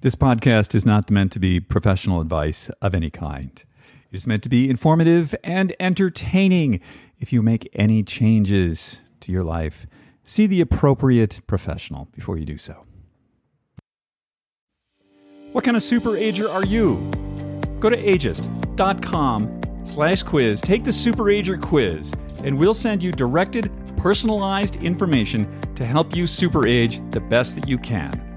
This podcast is not meant to be professional advice of any kind. It is meant to be informative and entertaining. If you make any changes to your life, see the appropriate professional before you do so. What kind of super ager are you? Go to ageist.com slash quiz. Take the super ager quiz, and we'll send you directed, personalized information to help you super age the best that you can.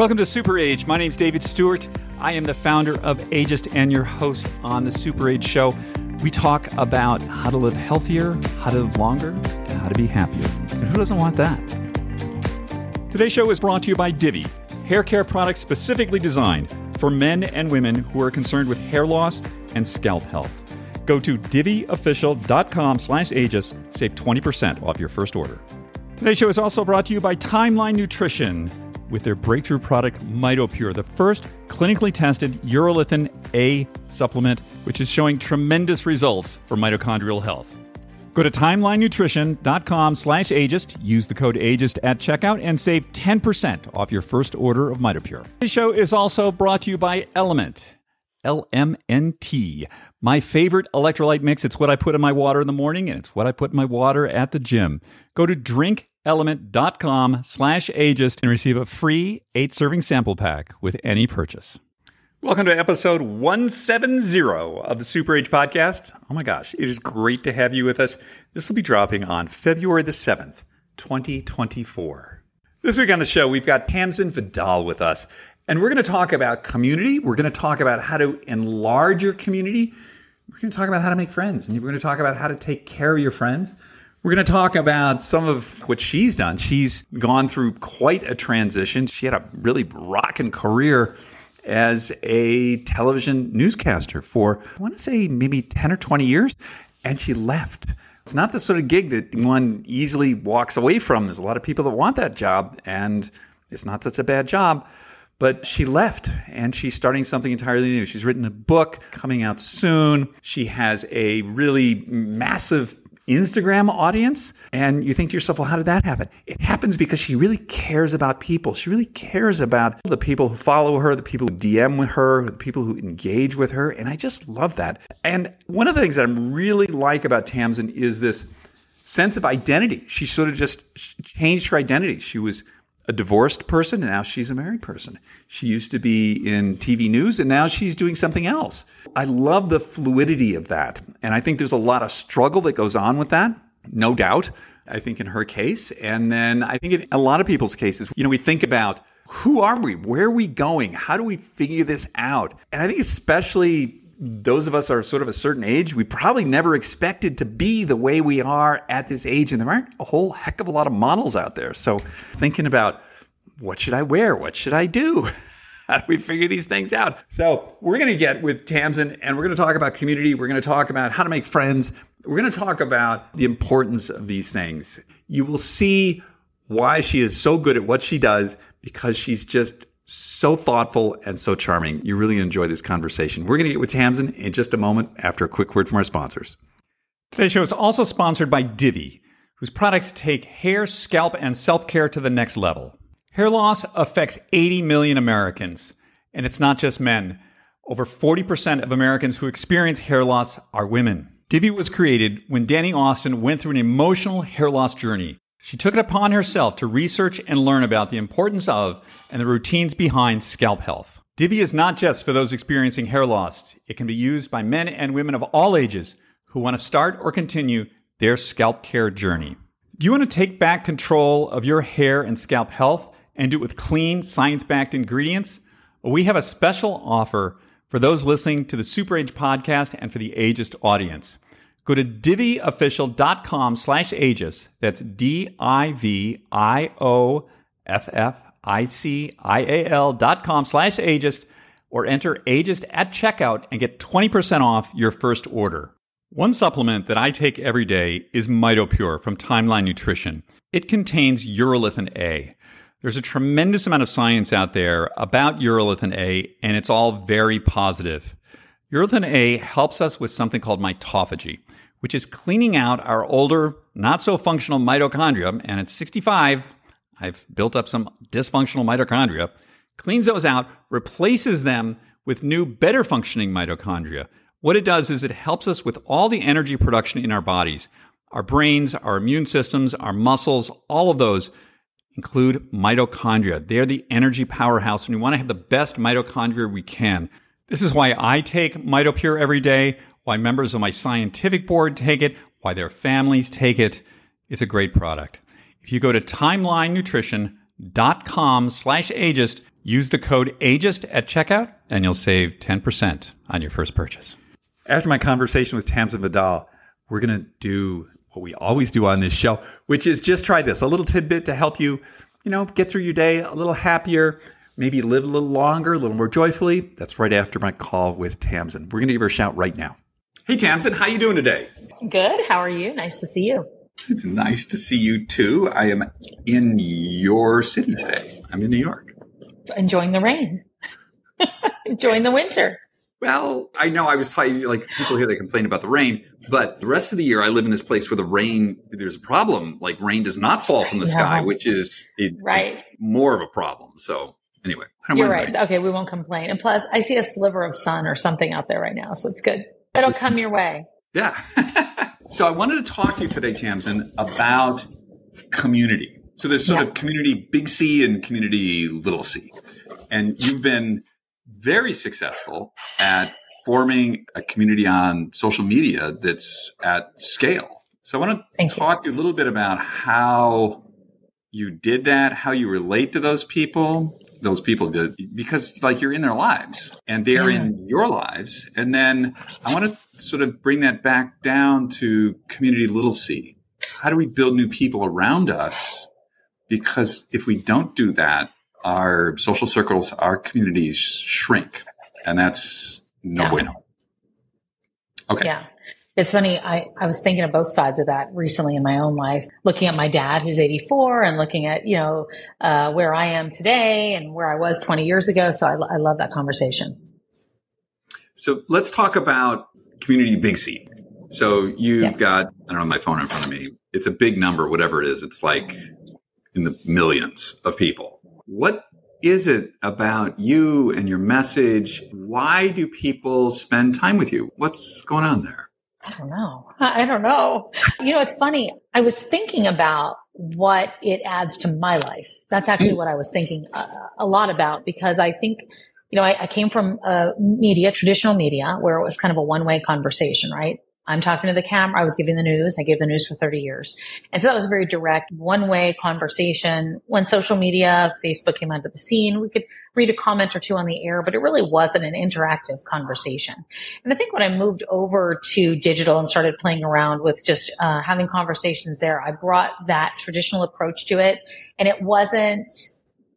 Welcome to Super Age. My name is David Stewart. I am the founder of Ageist and your host on the Super Age Show. We talk about how to live healthier, how to live longer, and how to be happier. And who doesn't want that? Today's show is brought to you by Divi, hair care products specifically designed for men and women who are concerned with hair loss and scalp health. Go to diviofficial.com slash ageist, save 20% off your first order. Today's show is also brought to you by Timeline Nutrition with their breakthrough product MitoPure, the first clinically tested urolithin A supplement, which is showing tremendous results for mitochondrial health. Go to timelinenutrition.com slash ageist, use the code ageist at checkout, and save 10% off your first order of MitoPure. This show is also brought to you by Element. LMNT, my favorite electrolyte mix. It's what I put in my water in the morning, and it's what I put in my water at the gym. Go to drinkelement.com slash ageist and receive a free eight serving sample pack with any purchase. Welcome to episode 170 of the Super Age Podcast. Oh my gosh, it is great to have you with us. This will be dropping on February the 7th, 2024. This week on the show, we've got Tamsen Fadal with us, and we're going to talk about community. We're going to talk about how to enlarge your community. We're going to talk about how to make friends, and we're going to talk about how to take care of your friends. We're going to talk about some of what she's done. She's gone through quite a transition. She had a really rocking career as a television newscaster for, I want to say, maybe 10 or 20 years, and she left. It's not the sort of gig that one easily walks away from. There's a lot of people that want that job, and it's not such a bad job. But she left and she's starting something entirely new. She's written a book coming out soon. She has a really massive Instagram audience. And you think to yourself, well, how did that happen? It happens because she really cares about people. She really cares about the people who follow her, the people who DM her, the people who engage with her. And I just love that. And one of the things that I really like about Tamsen is this sense of identity. She sort of just changed her identity. She was a divorced person and now she's a married person. She used to be in TV news and now she's doing something else. I love the fluidity of that. And I think there's a lot of struggle that goes on with that, no doubt. I think in her case. And then I think in a lot of people's cases, you know, we think about who are we? Where are we going? How do we figure this out? And I think especially those of us are sort of a certain age, we probably never expected to be the way we are at this age. And there aren't a whole heck of a lot of models out there. So thinking about what should I wear? What should I do? How do we figure these things out? So we're going to get with Tamsen and we're going to talk about community. We're going to talk about how to make friends. We're going to talk about the importance of these things. You will see why she is so good at what she does because she's just so thoughtful and so charming. You really enjoy this conversation. We're going to get with Tamsen in just a moment after a quick word from our sponsors. Today's show is also sponsored by Divi, whose products take hair, scalp, and self care to the next level. Hair loss affects 80 million Americans, and it's not just men. Over 40% of Americans who experience hair loss are women. Divi was created when Dani Austin went through an emotional hair loss journey. She took it upon herself to research and learn about the importance of and the routines behind scalp health. Divi is not just for those experiencing hair loss. It can be used by men and women of all ages who want to start or continue their scalp care journey. Do you want to take back control of your hair and scalp health and do it with clean, science backed ingredients? We have a special offer for those listening to the Super Age podcast and for the ageist audience. Go to diviofficial.com slash ageist. That's D-I-V-I-O-F-F-I-C-I-A-L dot com slash ageist or enter ageist at checkout and get 20% off your first order. One supplement that I take every day is MitoPure from Timeline Nutrition. It contains urolithin A. There's a tremendous amount of science out there about urolithin A, and it's all very positive. Urolithin A helps us with something called mitophagy, which is cleaning out our older, not so functional mitochondria. And at 65, I've built up some dysfunctional mitochondria, cleans those out, replaces them with new, better functioning mitochondria. What it does is it helps us with all the energy production in our bodies. Our brains, our immune systems, our muscles, all of those include mitochondria. They're the energy powerhouse, and we want to have the best mitochondria we can. This is why I take MitoPure every day, why members of my scientific board take it, why their families take it. It's a great product. If you go to timelinenutrition.com slash ageist, use the code ageist at checkout, and you'll save 10% on your first purchase. After my conversation with Tamsen Fadal, we're going to do what we always do on this show, which is just try this a little tidbit to help you, you know, get through your day a little happier, maybe live a little longer, a little more joyfully. That's right after my call with Tamsen. We're going to give her a shout right now. Hey, Tamsen, how you doing today? Good. How are you? Nice to see you. It's nice to see you too. I am in your city today. I'm in New York. Enjoying the rain. Enjoying the winter. Well, I know I was talking like people here they complain about the rain, but the rest of the year I live in this place where the rain there's a problem. Like rain does not fall from the yeah. sky, which is it, right more of a problem. So anyway, you're right. Okay, we won't complain. And plus, I see a sliver of sun or something out there right now, so it's good. It'll come your way. Yeah. so I wanted to talk to you today, Tamsen, about community. So there's sort yeah. of community big C and community little c. And you've been very successful at forming a community on social media that's at scale. So I want to Thank talk you. to you a little bit about how you did that, how you relate to those people, those people that, because like you're in their lives and they're yeah. in your lives. And then I want to sort of bring that back down to community little c. How do we build new people around us? Because if we don't do that, our social circles, our communities shrink, and that's no yeah. bueno. Okay. Yeah. It's funny. I, I was thinking of both sides of that recently in my own life, looking at my dad who's 84 and looking at, you know, uh, where I am today and where I was 20 years ago. So I, I love that conversation. So let's talk about community big C. So you've yeah. got, I don't know, my phone in front of me. It's a big number, whatever it is. It's like in the millions of people. What is it about you and your message? Why do people spend time with you? What's going on there? I don't know. I don't know. You know, it's funny. I was thinking about what it adds to my life. That's actually what I was thinking a, a lot about because I think, you know, I, I came from media, traditional media, where it was kind of a one way conversation, right? I'm talking to the camera. I was giving the news. I gave the news for 30 years. And so that was a very direct, one way conversation. When social media, Facebook came onto the scene, we could read a comment or two on the air, but it really wasn't an interactive conversation. And I think when I moved over to digital and started playing around with just uh, having conversations there, I brought that traditional approach to it. And it wasn't,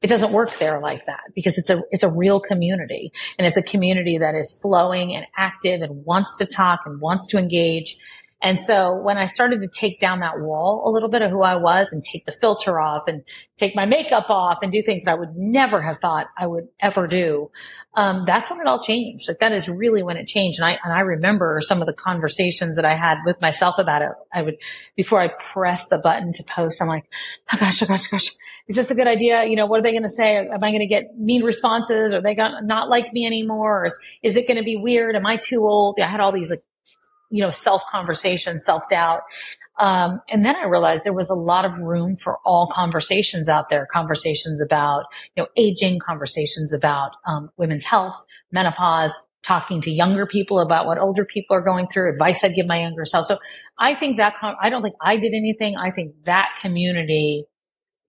it doesn't work there like that because it's a it's a real community and it's a community that is flowing and active and wants to talk and wants to engage and so when I started to take down that wall a little bit of who I was and take the filter off and take my makeup off and do things that I would never have thought I would ever do, um, that's when it all changed. Like that is really when it changed. And I, and I remember some of the conversations that I had with myself about it. I would, before I pressed the button to post, I'm like, oh gosh, oh gosh, oh gosh. Is this a good idea? You know, what are they going to say? Am I going to get mean responses? Are they going to not like me anymore? Or is, is it going to be weird? Am I too old? I had all these like you know, self conversation, self doubt. Um, and then I realized there was a lot of room for all conversations out there, conversations about, you know, aging, conversations about um, women's health, menopause, talking to younger people about what older people are going through, advice I'd give my younger self. So I think that, I don't think I did anything. I think that community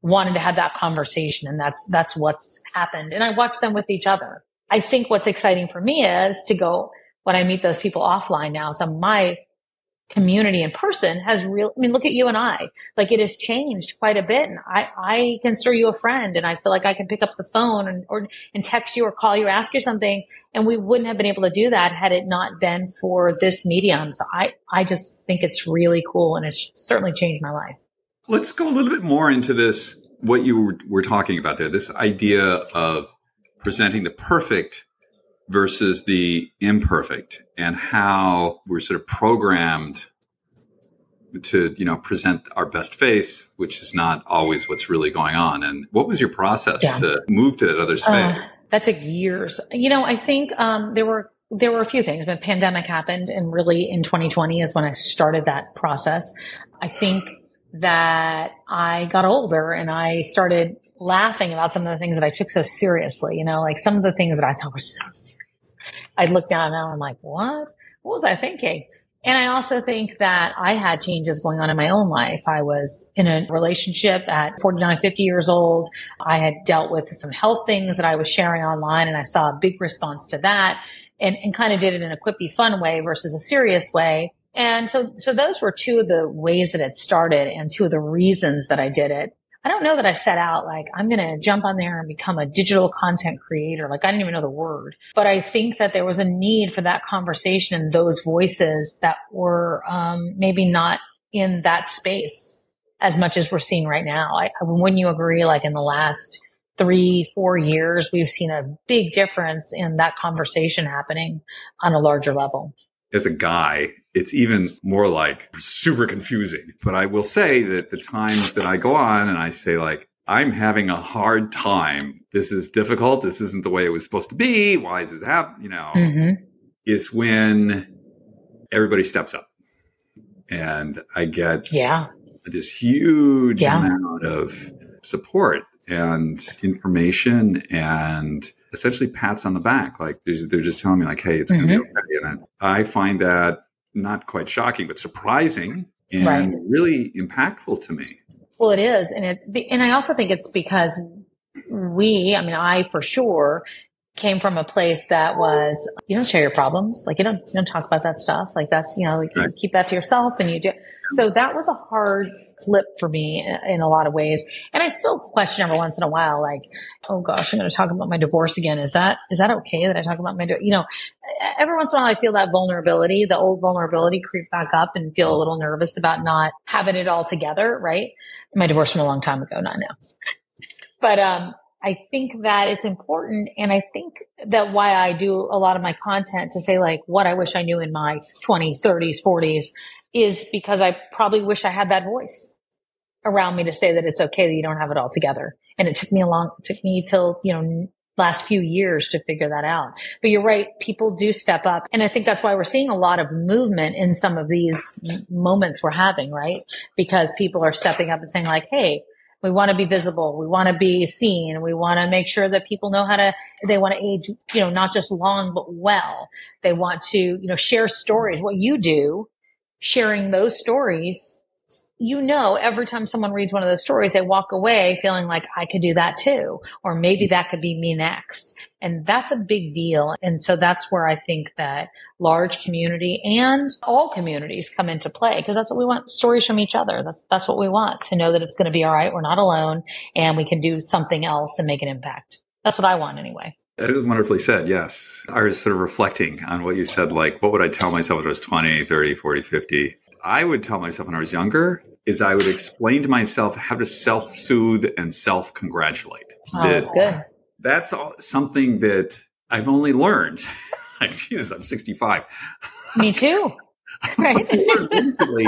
wanted to have that conversation and that's, that's what's happened. And I watch them with each other. I think what's exciting for me is to go, when I meet those people offline now. So my community in person has real, I mean, look at you and I, like it has changed quite a bit. And I, I consider you a friend and I feel like I can pick up the phone and, or, and text you or call you or ask you something. And we wouldn't have been able to do that had it not been for this medium. So I, I just think it's really cool and it's certainly changed my life. Let's go a little bit more into this, what you were, were talking about there, this idea of presenting the perfect versus the imperfect and how we're sort of programmed to you know present our best face, which is not always what's really going on. And what was your process yeah. to move to that other space? Uh, that took years. You know, I think um, there were there were a few things. The pandemic happened, and really in 2020 is when I started that process. I think that I got older and I started laughing about some of the things that I took so seriously. You know, like some of the things that I thought were so serious. I'd look down and I'm like, what? What was I thinking? And I also think that I had changes going on in my own life. I was in a relationship at 49, 50 years old. I had dealt with some health things that I was sharing online and I saw a big response to that and, and kind of did it in a quippy fun way versus a serious way. And so, so those were two of the ways that it started and two of the reasons that I did it. I don't know that I set out like I'm going to jump on there and become a digital content creator. Like I didn't even know the word, but I think that there was a need for that conversation and those voices that were um, maybe not in that space as much as we're seeing right now. I, wouldn't you agree? Like in the last three, four years, we've seen a big difference in that conversation happening on a larger level. As a guy, it's even more like super confusing. But I will say that the times that I go on and I say like, I'm having a hard time. This is difficult. This isn't the way it was supposed to be. Why is this happening? You know, mm-hmm. is when everybody steps up and I get yeah. this huge yeah. amount of support and information and essentially pats on the back. Like they're just telling me like, Hey, it's mm-hmm. going to be okay. And I find that not quite shocking, but surprising and right. really impactful to me. Well, it is. And it, and I also think it's because we, I mean, I for sure came from a place that was, you don't share your problems. Like you don't, you don't talk about that stuff. Like that's, you know, like right. you keep that to yourself and you do. So that was a hard flip for me in a lot of ways. And I still question every once in a while, like, oh gosh, I'm going to talk about my divorce again. Is that, is that okay that I talk about my, you know, every once in a while I feel that vulnerability, the old vulnerability creep back up and feel a little nervous about not having it all together. Right. My divorce from a long time ago, not now. but, um, I think that it's important. And I think that why I do a lot of my content to say like what I wish I knew in my 20s, 30s, 40s is because I probably wish I had that voice around me to say that it's okay that you don't have it all together. And it took me a long, took me till, you know, last few years to figure that out. But you're right. People do step up. And I think that's why we're seeing a lot of movement in some of these moments we're having, right? Because people are stepping up and saying like, Hey, we want to be visible. We want to be seen. We want to make sure that people know how to, they want to age, you know, not just long, but well. They want to, you know, share stories. What you do, sharing those stories you know, every time someone reads one of those stories, they walk away feeling like I could do that too, or maybe that could be me next. And that's a big deal. And so that's where I think that large community and all communities come into play because that's what we want stories from each other. That's, that's what we want to know that it's going to be all right. We're not alone and we can do something else and make an impact. That's what I want anyway. That is wonderfully said. Yes. I was sort of reflecting on what you said. Like, what would I tell myself when I was 20, 30, 40, 50? I would tell myself when I was younger is I would explain to myself how to self soothe and self congratulate. Oh, that, that's good. That's all, something that I've only learned. Jesus, I'm 65. Me too. Right. recently.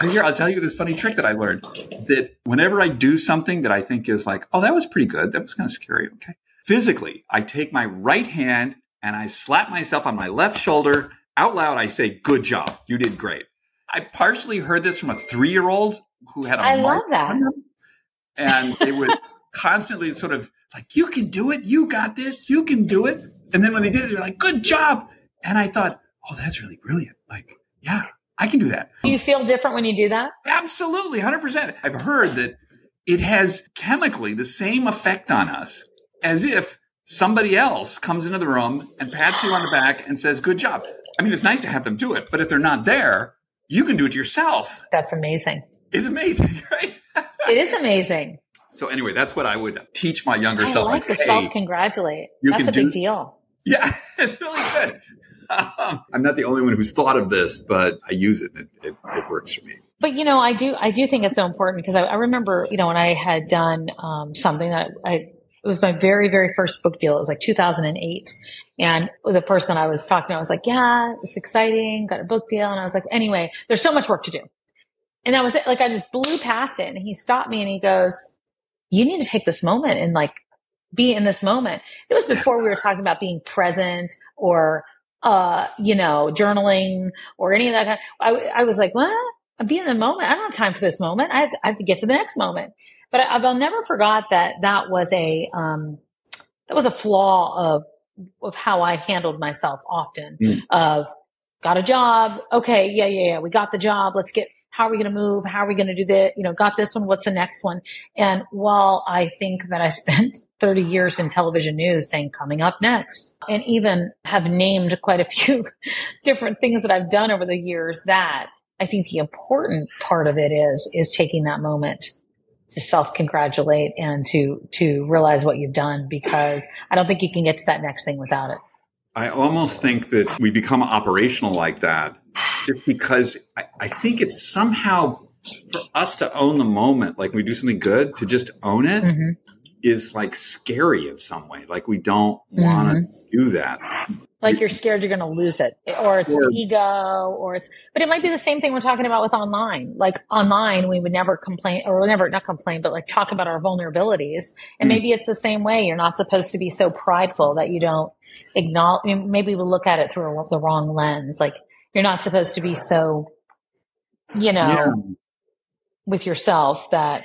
Here, I'll tell you this funny trick that I learned that whenever I do something that I think is like, oh, that was pretty good. That was kind of scary. Okay. Physically, I take my right hand and I slap myself on my left shoulder. Out loud, I say, good job. You did great. I partially heard this from a three year old who had a I love that. And they would constantly sort of like, you can do it. You got this. You can do it. And then when they did it, they're like, good job. And I thought, oh, that's really brilliant. Like, yeah, I can do that. Do you feel different when you do that? Absolutely. 100%. I've heard that it has chemically the same effect on us as if somebody else comes into the room and pats you on the back and says, good job. I mean, it's nice to have them do it, but if they're not there, you can do it yourself. That's amazing. It's amazing, right? it is amazing. So anyway, that's what I would teach my younger I self. I like the hey, self congratulate. That's a big deal. Yeah, it's really good. Um, I'm not the only one who's thought of this, but I use it and it, it, it works for me. But you know, I do I do think it's so important because I, I remember you know when I had done um, something that I it was my very, very first book deal. It was like 2008. And the person I was talking to, I was like, yeah, it's exciting. Got a book deal. And I was like, anyway, there's so much work to do. and that was it. Like I just blew past it and he stopped me and he goes, you need to take this moment and like be in this moment. It was before we were talking about being present or, uh, you know, journaling or any of that. Kind I, I was like, what? Being in the moment. I don't have time for this moment. I have to, I have to get to the next moment. But I, I'll never forgot that that was a, um, that was a flaw of, of how I handled myself often mm. of got a job. Okay. Yeah. Yeah. Yeah. We got the job. Let's get, how are we going to move? How are we going to do that? You know, got this one. What's the next one? And while I think that I spent 30 years in television news saying coming up next and even have named quite a few different things that I've done over the years that I think the important part of it is, is taking that moment to self congratulate and to, to realize what you've done because I don't think you can get to that next thing without it. I almost think that we become operational like that just because I, I think it's somehow for us to own the moment, like we do something good, to just own it mm-hmm. is like scary in some way. Like we don't want to mm-hmm. do that. Like you're scared you're going to lose it, or it's or, ego, or it's. But it might be the same thing we're talking about with online. Like online, we would never complain, or never not complain, but like talk about our vulnerabilities. And mm-hmm. maybe it's the same way. You're not supposed to be so prideful that you don't acknowledge. Maybe we look at it through the wrong lens. Like you're not supposed to be so, you know, yeah. with yourself that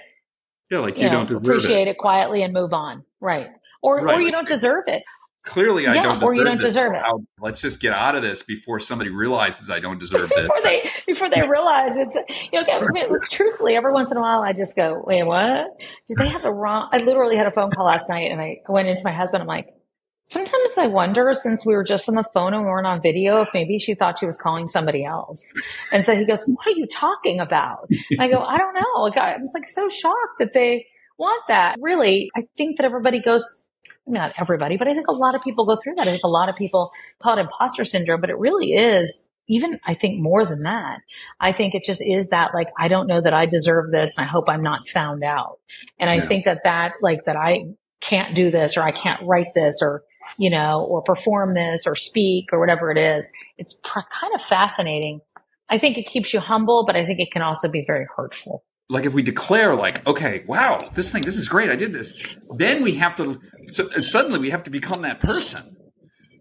yeah, like you, you know, don't appreciate it. it. quietly and move on, right? Or right. or you don't deserve it. Clearly, I don't. or you don't deserve it. I'll, let's just get out of this before somebody realizes I don't deserve this. before they before they realize it's you know. Look, truthfully, every once in a while, I just go, "Wait, what? Did they have the wrong?" I literally had a phone call last night, and I went into my husband. I'm like, Sometimes I wonder, since we were just on the phone and we weren't on video, if maybe she thought she was calling somebody else. And so he goes, "What are you talking about?" And I go, "I don't know." Like I was like so shocked that they want that. Really, I think that everybody goes. Not everybody, but I think a lot of people go through that. I think a lot of people call it imposter syndrome, but it really is even I think more than that. I think it just is that like I don't know that I deserve this and I hope I'm not found out. And I yeah. think that that's like that I can't do this or I can't write this or you know, or perform this or speak or whatever it is. It's pr- kind of fascinating. I think it keeps you humble, but I think it can also be very hurtful. Like if we declare, like, okay, wow, this thing, this is great, I did this. Then we have to, so suddenly we have to become that person.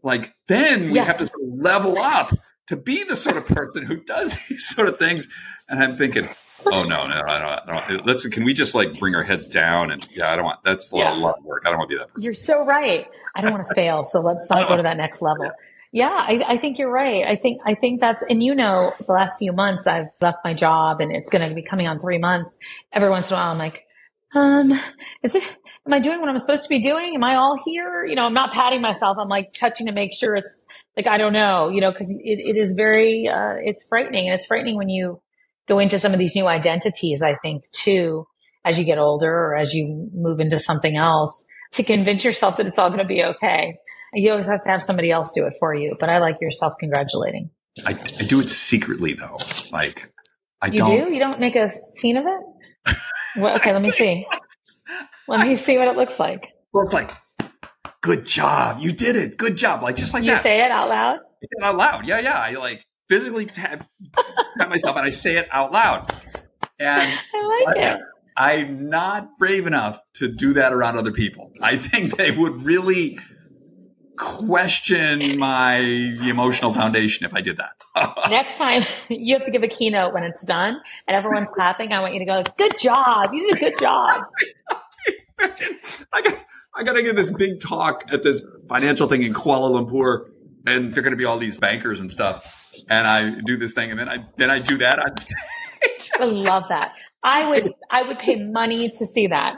Like then we yeah. have to level up to be the sort of person who does these sort of things. And I'm thinking, oh no, no, I don't, I don't. Let's. Can we just like bring our heads down and yeah, I don't want. That's a lot, yeah. lot of work. I don't want to be that person. You're so right. I don't want to fail. So let's uh, not go to that next level. Yeah, I, I, think you're right. I think I think that's and you know the last few months I've left my job and it's going to be coming on three months. Every once in a while I'm like, um, is it? Am I doing what I'm supposed to be doing? Am I all here? You know, I'm not patting myself. I'm like touching to make sure it's like I don't know. You know, because it, it is very uh, it's frightening and it's frightening when you go into some of these new identities, I think, too, as you get older or as you move into something else to convince yourself that it's all going to be okay. You always have to have somebody else do it for you. But I like your self congratulating. I, I, do it secretly though. Like I you don't. do? You don't make a scene of it? well, okay, let me see. Let me see what it looks like. Well, it's like, good job. You did it. Good job. Like just like you that. say it out loud? say it out loud. Yeah, yeah. I like physically tap, tap myself and I say it out loud. And I like I, it. I'm not brave enough to do that around other people. I think they would really question my emotional foundation if I did that. Next time you have to give a keynote when it's done and everyone's clapping, I want you to go, good job. You did a good job. I got, I got to give this big talk at this financial thing in Kuala Lumpur and they're going to be all these bankers and stuff and I do this thing, and then I then I do that on stage. I love that. I would I would pay money to see that.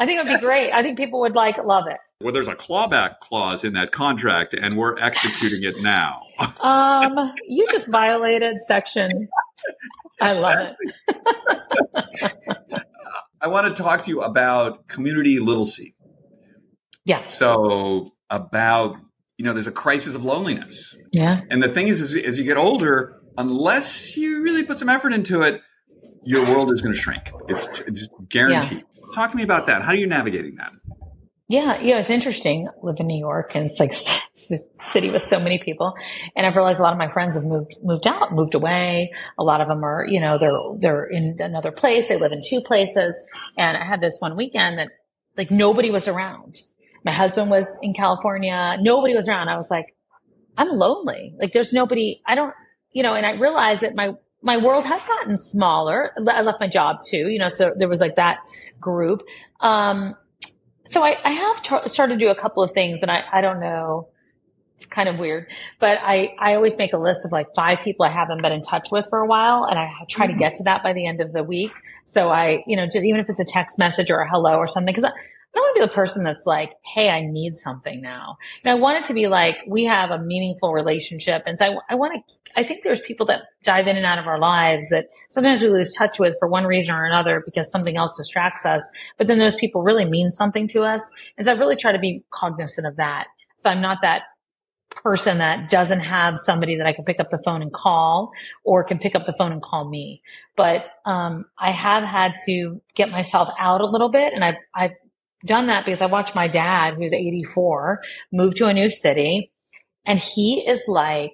I think it would be great. I think people would like love it. Well, there's a clawback clause in that contract, and we're executing it now. um, you just violated section. I love it. I want to talk to you about community literacy. Yeah. So about you know, there's a crisis of loneliness. Yeah. And the thing is, is as you get older, unless you really put some effort into it, your world is going to shrink. It's just guaranteed. Yeah. Talk to me about that. How are you navigating that? Yeah, yeah, it's interesting. I live in New York, and it's like a city with so many people, and I've realized a lot of my friends have moved moved out, moved away. A lot of them are, you know, they're they're in another place. They live in two places, and I had this one weekend that like nobody was around. My husband was in California. Nobody was around. I was like, I'm lonely. Like there's nobody. I don't, you know. And I realized that my my world has gotten smaller. I left my job too, you know. So there was like that group. Um, so I, I have t- started to do a couple of things and I, I don't know. It's kind of weird, but I, I always make a list of like five people I haven't been in touch with for a while. And I try to mm-hmm. get to that by the end of the week. So I, you know, just even if it's a text message or a hello or something, cause I don't want to be the person that's like, Hey, I need something now. And I want it to be like, we have a meaningful relationship. And so I, I want to, I think there's people that dive in and out of our lives that sometimes we lose touch with for one reason or another because something else distracts us. But then those people really mean something to us. And so I really try to be cognizant of that. So I'm not that person that doesn't have somebody that I can pick up the phone and call or can pick up the phone and call me. But um, I have had to get myself out a little bit and I've, I've done that because I watched my dad, who's 84, move to a new city. And he is like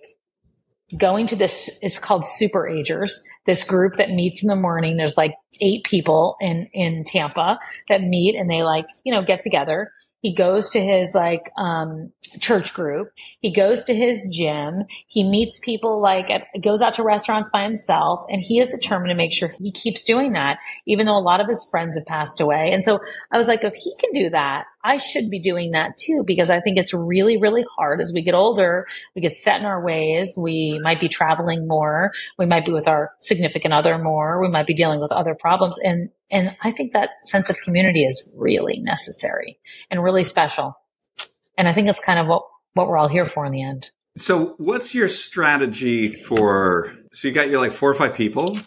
going to this, it's called Super Agers, this group that meets in the morning. There's like eight people in, in Tampa that meet and they like, you know, get together he goes to his like um, church group. He goes to his gym. He meets people like at, goes out to restaurants by himself, and he is determined to make sure he keeps doing that, even though a lot of his friends have passed away. And so I was like, if he can do that, I should be doing that too, because I think it's really, really hard as we get older. We get set in our ways. We might be traveling more. We might be with our significant other more. We might be dealing with other problems, and and I think that sense of community is really necessary and really special. And I think that's kind of what, what we're all here for in the end. So what's your strategy for, so you got your like four or five people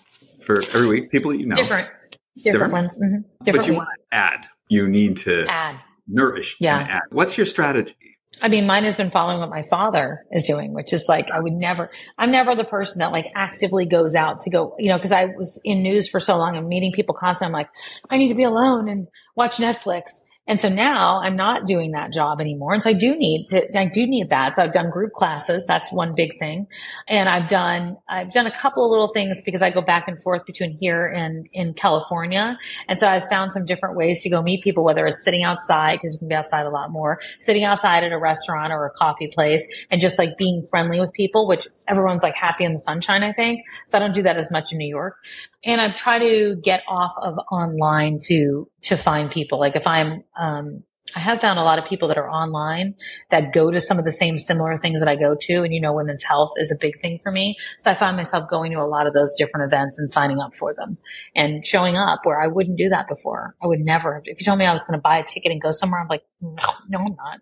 for every week, people that you know. Different, different, different? ones. Mm-hmm. Different but you week. want to add, you need to add, nourish yeah. add. What's your strategy? I mean, mine has been following what my father is doing, which is like, I would never, I'm never the person that like actively goes out to go, you know, cause I was in news for so long and meeting people constantly. I'm like, I need to be alone and watch Netflix. And so now I'm not doing that job anymore. And so I do need to, I do need that. So I've done group classes. That's one big thing. And I've done, I've done a couple of little things because I go back and forth between here and in California. And so I've found some different ways to go meet people, whether it's sitting outside, because you can be outside a lot more, sitting outside at a restaurant or a coffee place and just like being friendly with people, which everyone's like happy in the sunshine, I think. So I don't do that as much in New York. And I've tried to get off of online to, to find people. Like if I'm, um, I have found a lot of people that are online that go to some of the same similar things that I go to. And you know, women's health is a big thing for me. So I find myself going to a lot of those different events and signing up for them and showing up where I wouldn't do that before. I would never have. If you told me I was going to buy a ticket and go somewhere, I'm like, no, no, I'm not.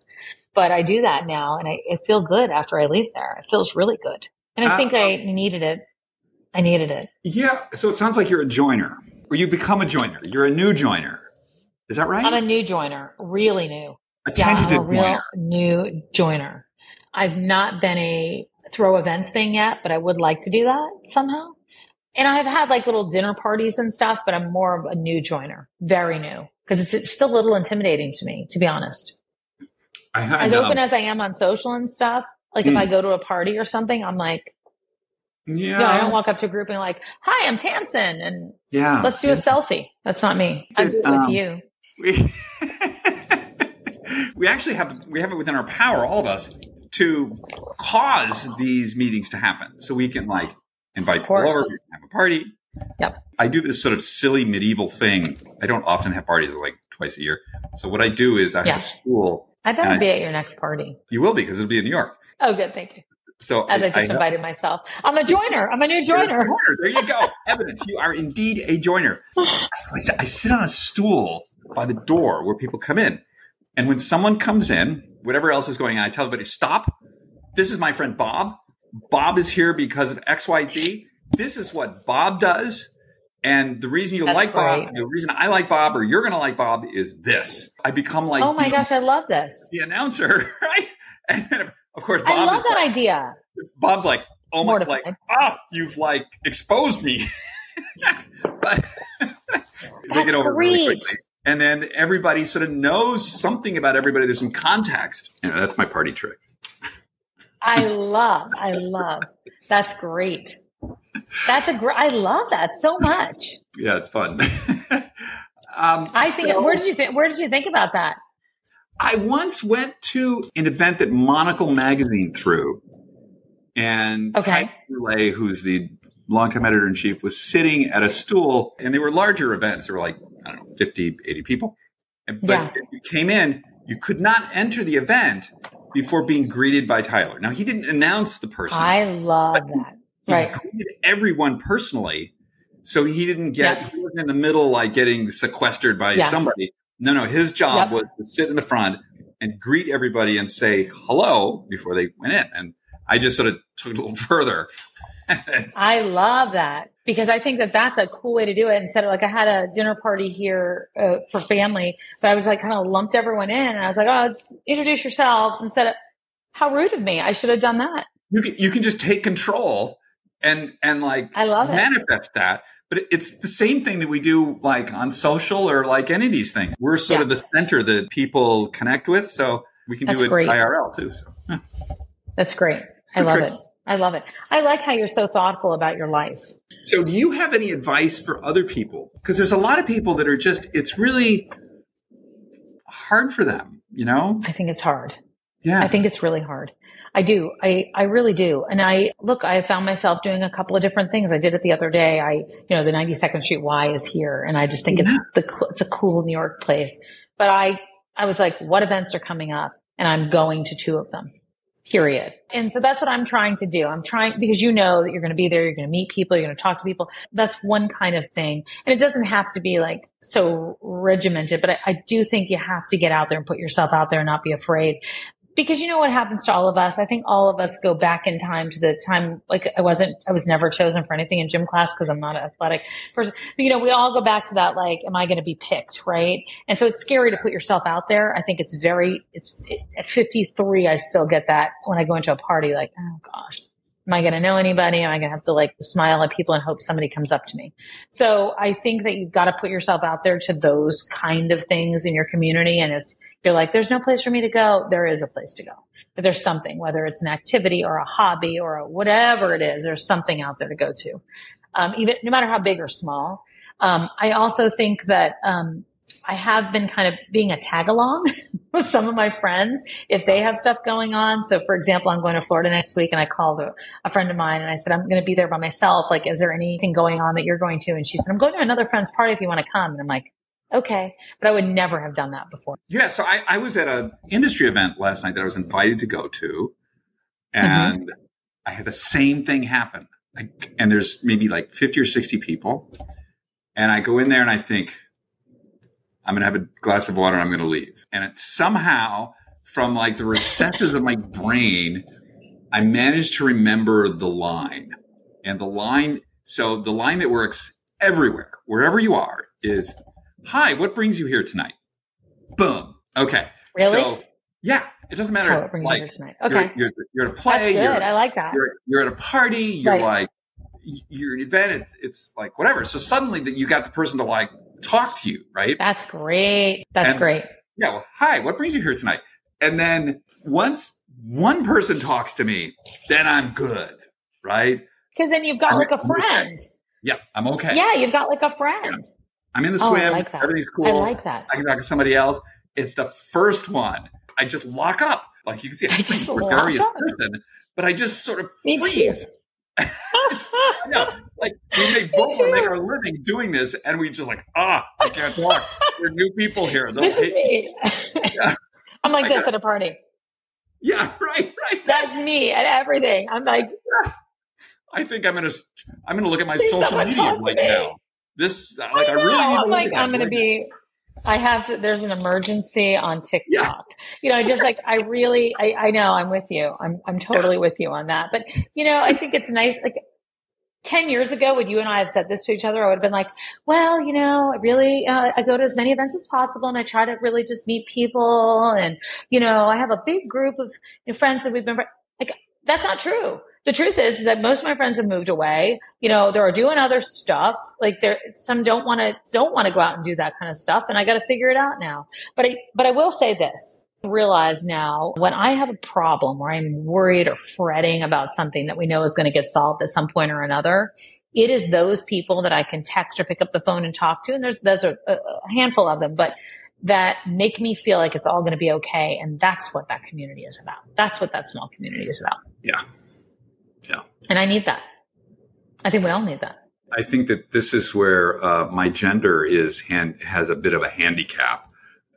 But I do that now and I, I feel good after I leave there. It feels really good. And I uh, think I needed it. I needed it. Yeah. So it sounds like you're a joiner or you become a joiner. You're a new joiner. Is that right? I'm a new joiner, really new. A yeah, I'm a real joiner. new joiner. I've not been a throw events thing yet, but I would like to do that somehow. And I've had like little dinner parties and stuff, but I'm more of a new joiner, very new, because it's, it's, still a little intimidating to me, to be honest. Had, as open um, as I am on social and stuff, like mm. if I go to a party or something, I'm like, yeah. No, I don't walk up to a group and like, hi, I'm Tamsen. And yeah, let's do a selfie. That's not me. I do it um, with you we we actually have we have it within our power, all of us, to cause these meetings to happen. So we can like invite people over, have a party. Yep. I do this sort of silly medieval thing. I don't often have parties like twice a year. So what I do is I yeah. have a stool. I better be I, at your next party. You will be because it'll be in New York. Oh, good. Thank you. So as I, I just I invited myself, I'm a joiner. I'm a new joiner. A joiner. There you go. Evidence. You are indeed a joiner. So I sit on a stool by the door where people come in. And when someone comes in, whatever else is going on, I tell everybody, stop. This is my friend Bob. Bob is here because of XYZ. This is what Bob does. And the reason you That's like. Bob, the reason I like Bob or you're going to like Bob is this. I become like, oh my the, gosh, I love this. The announcer, right? And then, of course, Bob I love that like, idea. Bob's like, oh my, like, ah, you've like exposed me. but That's great. Really and then everybody sort of knows something about everybody. There's some context. You know, that's my party trick. I love, I love. That's great. That's a great. I love that so much. Yeah, it's fun. um, I think. So, where did you think? Where did you think about that? I once went to an event that Monocle Magazine threw, and okay. Ty who's the longtime editor in chief, was sitting at a stool, and they were larger events. There were like I don't know, 50, 80 people. But yeah. if you came in, you could not enter the event before being greeted by Tyler. Now he didn't announce the person. I love that. He right. greeted everyone personally. So he didn't get yep. he wasn't in the middle like getting sequestered by yeah. somebody. No, no, his job yep. was to sit in the front and greet everybody and say hello before they went in. And I just sort of took it a little further. I love that because I think that that's a cool way to do it. Instead of like I had a dinner party here uh, for family, but I was like kind of lumped everyone in, and I was like, "Oh, let's introduce yourselves." Instead of how rude of me, I should have done that. You can you can just take control and and like I love manifest it. that. But it's the same thing that we do like on social or like any of these things. We're sort yeah. of the center that people connect with, so we can that's do it great. IRL too. So that's great. I love it. I love it. I like how you're so thoughtful about your life. So, do you have any advice for other people? Because there's a lot of people that are just, it's really hard for them, you know? I think it's hard. Yeah. I think it's really hard. I do. I, I really do. And I look, I found myself doing a couple of different things. I did it the other day. I, you know, the 92nd Street Y is here and I just think yeah. it's the, it's a cool New York place. But I, I was like, what events are coming up? And I'm going to two of them period. And so that's what I'm trying to do. I'm trying because you know that you're going to be there, you're going to meet people, you're going to talk to people. That's one kind of thing. And it doesn't have to be like so regimented, but I, I do think you have to get out there and put yourself out there and not be afraid because you know what happens to all of us. I think all of us go back in time to the time, like I wasn't, I was never chosen for anything in gym class because I'm not an athletic person. But you know, we all go back to that, like, am I going to be picked? Right. And so it's scary to put yourself out there. I think it's very, it's it, at 53, I still get that when I go into a party, like, oh gosh, Am I going to know anybody? Am I going to have to like smile at people and hope somebody comes up to me? So I think that you've got to put yourself out there to those kind of things in your community. And if you're like, there's no place for me to go, there is a place to go. But there's something, whether it's an activity or a hobby or a whatever it is, there's something out there to go to. Um, even no matter how big or small. Um, I also think that, um, I have been kind of being a tag along with some of my friends if they have stuff going on. So, for example, I'm going to Florida next week and I called a, a friend of mine and I said, I'm going to be there by myself. Like, is there anything going on that you're going to? And she said, I'm going to another friend's party if you want to come. And I'm like, okay. But I would never have done that before. Yeah. So I, I was at an industry event last night that I was invited to go to. And mm-hmm. I had the same thing happen. and there's maybe like 50 or 60 people. And I go in there and I think, I'm going to have a glass of water. I'm going to leave. And it somehow, from like the recesses of my brain, I managed to remember the line. And the line, so the line that works everywhere, wherever you are, is Hi, what brings you here tonight? Boom. Okay. Really? So, yeah, it doesn't matter. what brings like, you here tonight? Okay. You're, you're, you're at a play. That's good. I like that. You're, you're, at a party. You're right. like, you're an event. It's, it's like whatever. So suddenly that you got the person to like talk to you, right? That's great. That's and, great. Yeah. Well, hi, what brings you here tonight? And then once one person talks to me, then I'm good, right? Because then you've got I'm, like a friend. Yeah, I'm okay. Yeah, you've got like a friend. Yeah. I'm in the oh, swim. Oh, like Everything's cool. I like that. I can talk to somebody else. It's the first one. I just lock up. Like you can see, I'm a gregarious person, but I just sort of freeze. no, like we make both make our living doing this, and we just like ah, I can't talk. there are new people here. They'll this is me. Yeah. I'm like I this got, at a party. Yeah, right, right. That's, That's me at everything. I'm like. I think I'm gonna I'm gonna look at my social media right now. This like I, I really I'm like I'm gonna be. I have to. There's an emergency on TikTok. Yeah. You know, just like I really, I, I know I'm with you. I'm I'm totally with you on that. But you know, I think it's nice. Like 10 years ago, when you and I have said this to each other, I would have been like, well, you know, I really, uh, I go to as many events as possible and I try to really just meet people. And, you know, I have a big group of friends that we've been like, that's not true. The truth is that most of my friends have moved away. You know, they're doing other stuff. Like there, some don't want to, don't want to go out and do that kind of stuff. And I got to figure it out now. But I, but I will say this. Realize now when I have a problem or I'm worried or fretting about something that we know is going to get solved at some point or another, it is those people that I can text or pick up the phone and talk to. And there's, there's a, a handful of them, but that make me feel like it's all going to be okay. And that's what that community is about. That's what that small community is about. Yeah. Yeah. And I need that. I think we all need that. I think that this is where uh, my gender is hand, has a bit of a handicap,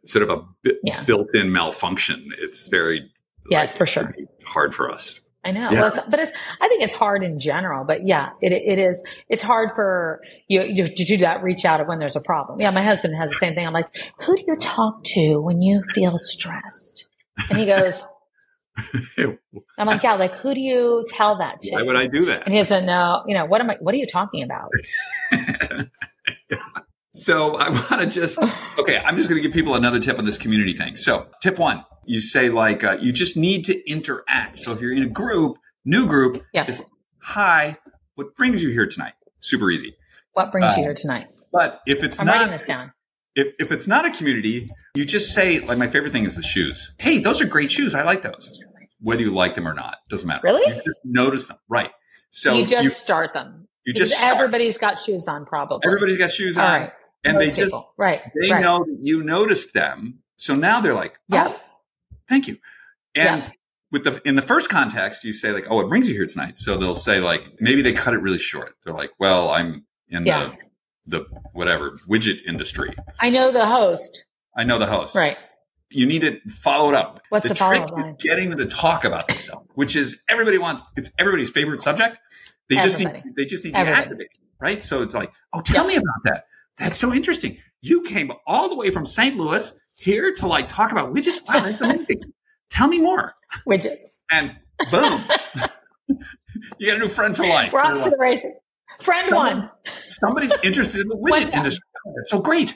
sort of a bi- Yeah. built-in malfunction. It's very Yeah, like, for sure. hard for us. I know. Yeah. Well, it's, but it's, I think it's hard in general, but yeah, it, it is, it's hard for you, you to do that reach out when there's a problem. Yeah. My husband has the same thing. I'm like, who do you talk to when you feel stressed? And he goes, I'm like, yeah, like who do you tell that to? Why would I do that? And he doesn't know, you know, what am I, what are you talking about? So I want to just okay. I'm just going to give people another tip on this community thing. So tip one, you say like uh, you just need to interact. So if you're in a group, new group, Yeah. it's hi. What brings you here tonight? Super easy. What brings Uh, you here tonight? But if it's I'm not writing this down. if, if it's not a community, you just say like my favorite thing is the shoes. Hey, those are great shoes. I like those. Whether you like them or not doesn't matter. Really? You just notice them, right? So you just you, start them. you just start. everybody's got shoes on probably. everybody's got shoes All on, right. And they Most just people. right. they right. know that you noticed them. So now they're like, Yeah. oh, thank you. And Yeah. with the in the first context, you say like, oh, what brings you here tonight? So they'll say like, maybe they cut it really short. They're like, well, I'm in Yeah. the the whatever widget industry. I know the host. I know the host. Right. You need to follow it up. What's the trick follow-up is getting them to talk about themselves, which is everybody wants. It's everybody's favorite subject. They just need. They just need to activate, right? So it's like, oh, tell Yeah. me about that. That's so interesting. You came all the way from St. Louis here to like talk about widgets. Wow, that's amazing. tell me more. Widgets. And boom, you got a new friend for life. We're You're off to the races. Friend Someone- one. Somebody's interested in the widget industry. Oh, that's so great.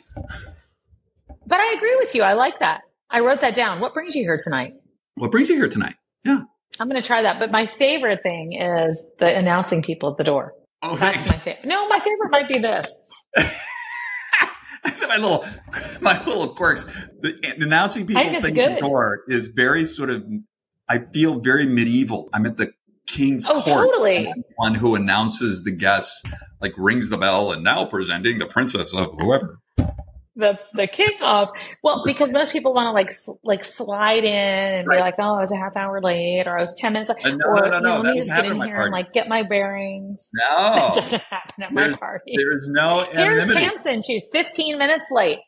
But I agree with you. I like that. I wrote that down. What brings you here tonight? What brings you here tonight? Yeah. I'm going to try that. But my favorite thing is the announcing people at the door. Oh, That's thanks. my favorite. No, my favorite might be this. I said my little, my little quirks. The, announcing people think it's things at the door is very sort of. I feel very medieval. I'm at the king's Oh, court. totally. and I'm the One who announces the guests, like rings the bell, and now presenting the princess of whoever. The the king of well, because most people want to like like slide in and Right. be like, oh, I was a half hour late, or I was ten minutes, late. Uh, no, or no, no, you know, let me just get in here and like get my bearings. No, That doesn't happen at my party. there is no Here's. Tamsen. She's 15 minutes late.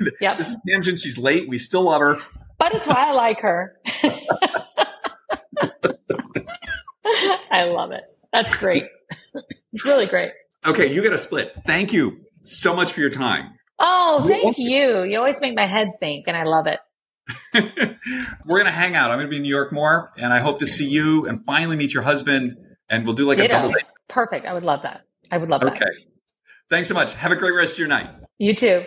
Yep. This is Tamsen. She's late. We still love her. But it's why I like her. I love it. That's great. It's really great. Okay, you got a split. Thank you so much for your time. Oh, thank welcome. you. You always make my head think, and I love it. We're gonna hang out. I'm gonna be in New York more, and I hope to see you and finally meet your husband. And we'll do like a Ditto. double date. Perfect. I would love that. I would love Okay. that. Okay. Thanks so much. Have a great rest of your night. You too.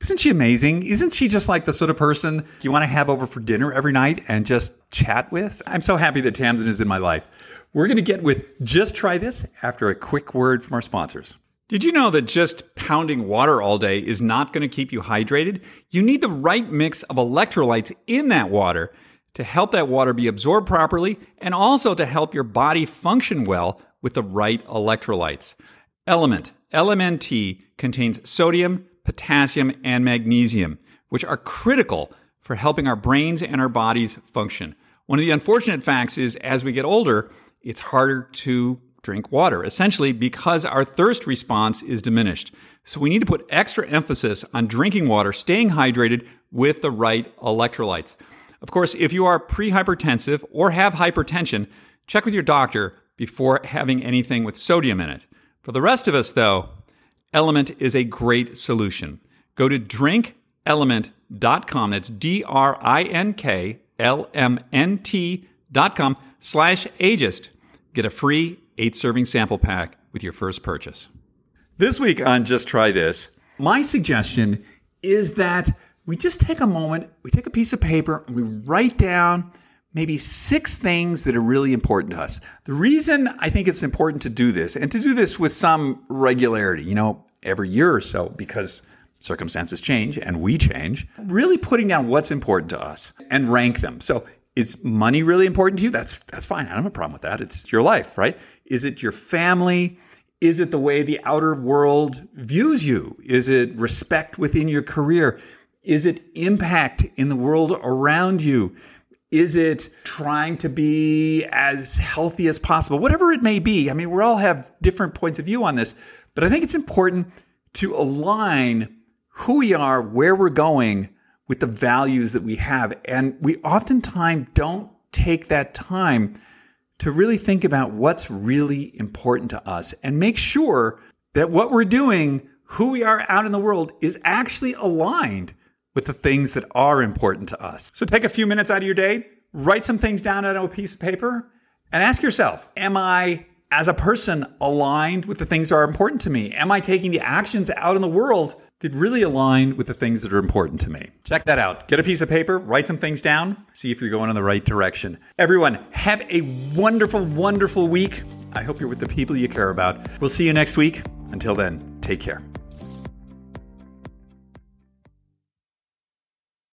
Isn't she amazing? Isn't she just like the sort of person you want to have over for dinner every night and just chat with? I'm so happy that Tamsen is in my life. We're going to get with Just Try This after a quick word from our sponsors. Did you know that just pounding water all day is not going to keep you hydrated? You need the right mix of electrolytes in that water to help that water be absorbed properly and also to help your body function well with the right electrolytes. Element, LMNT, contains sodium, potassium, and magnesium, which are critical for helping our brains and our bodies function. One of the unfortunate facts is as we get older, it's harder to drink water, essentially because our thirst response is diminished. So we need to put extra emphasis on drinking water, staying hydrated with the right electrolytes. Of course, if you are pre-hypertensive or have hypertension, check with your doctor before having anything with sodium in it. For the rest of us, though, Element is a great solution. Go to drinkelement.com. That's D-R-I-N-K-L-M-N-T.com slash ageist. Get a free eight serving sample pack with your first purchase. This week on Just Try This, my suggestion is that we just take a moment, we take a piece of paper, and we write down maybe six things that are really important to us. The reason I think it's important to do this and to do this with some regularity, you know, every year or so, because circumstances change and we change, really putting down what's important to us and rank them. So is money really important to you? That's, that's fine. I don't have a problem with that. It's your life, right? Is it your family? Is it the way the outer world views you? Is it respect within your career? Is it impact in the world around you? Is it trying to be as healthy as possible? Whatever it may be. I mean, we all have different points of view on this, but I think it's important to align who we are, where we're going with the values that we have. And we oftentimes don't take that time to really think about what's really important to us and make sure that what we're doing, who we are out in the world, is actually aligned with the things that are important to us. So take a few minutes out of your day, write some things down on a piece of paper, and ask yourself, am I as a person aligned with the things that are important to me? Am I taking the actions out in the world that really align with the things that are important to me? Check that out. Get a piece of paper, write some things down, see if you're going in the right direction. Everyone, have a wonderful, wonderful week. I hope you're with the people you care about. We'll see you next week. Until then, take care.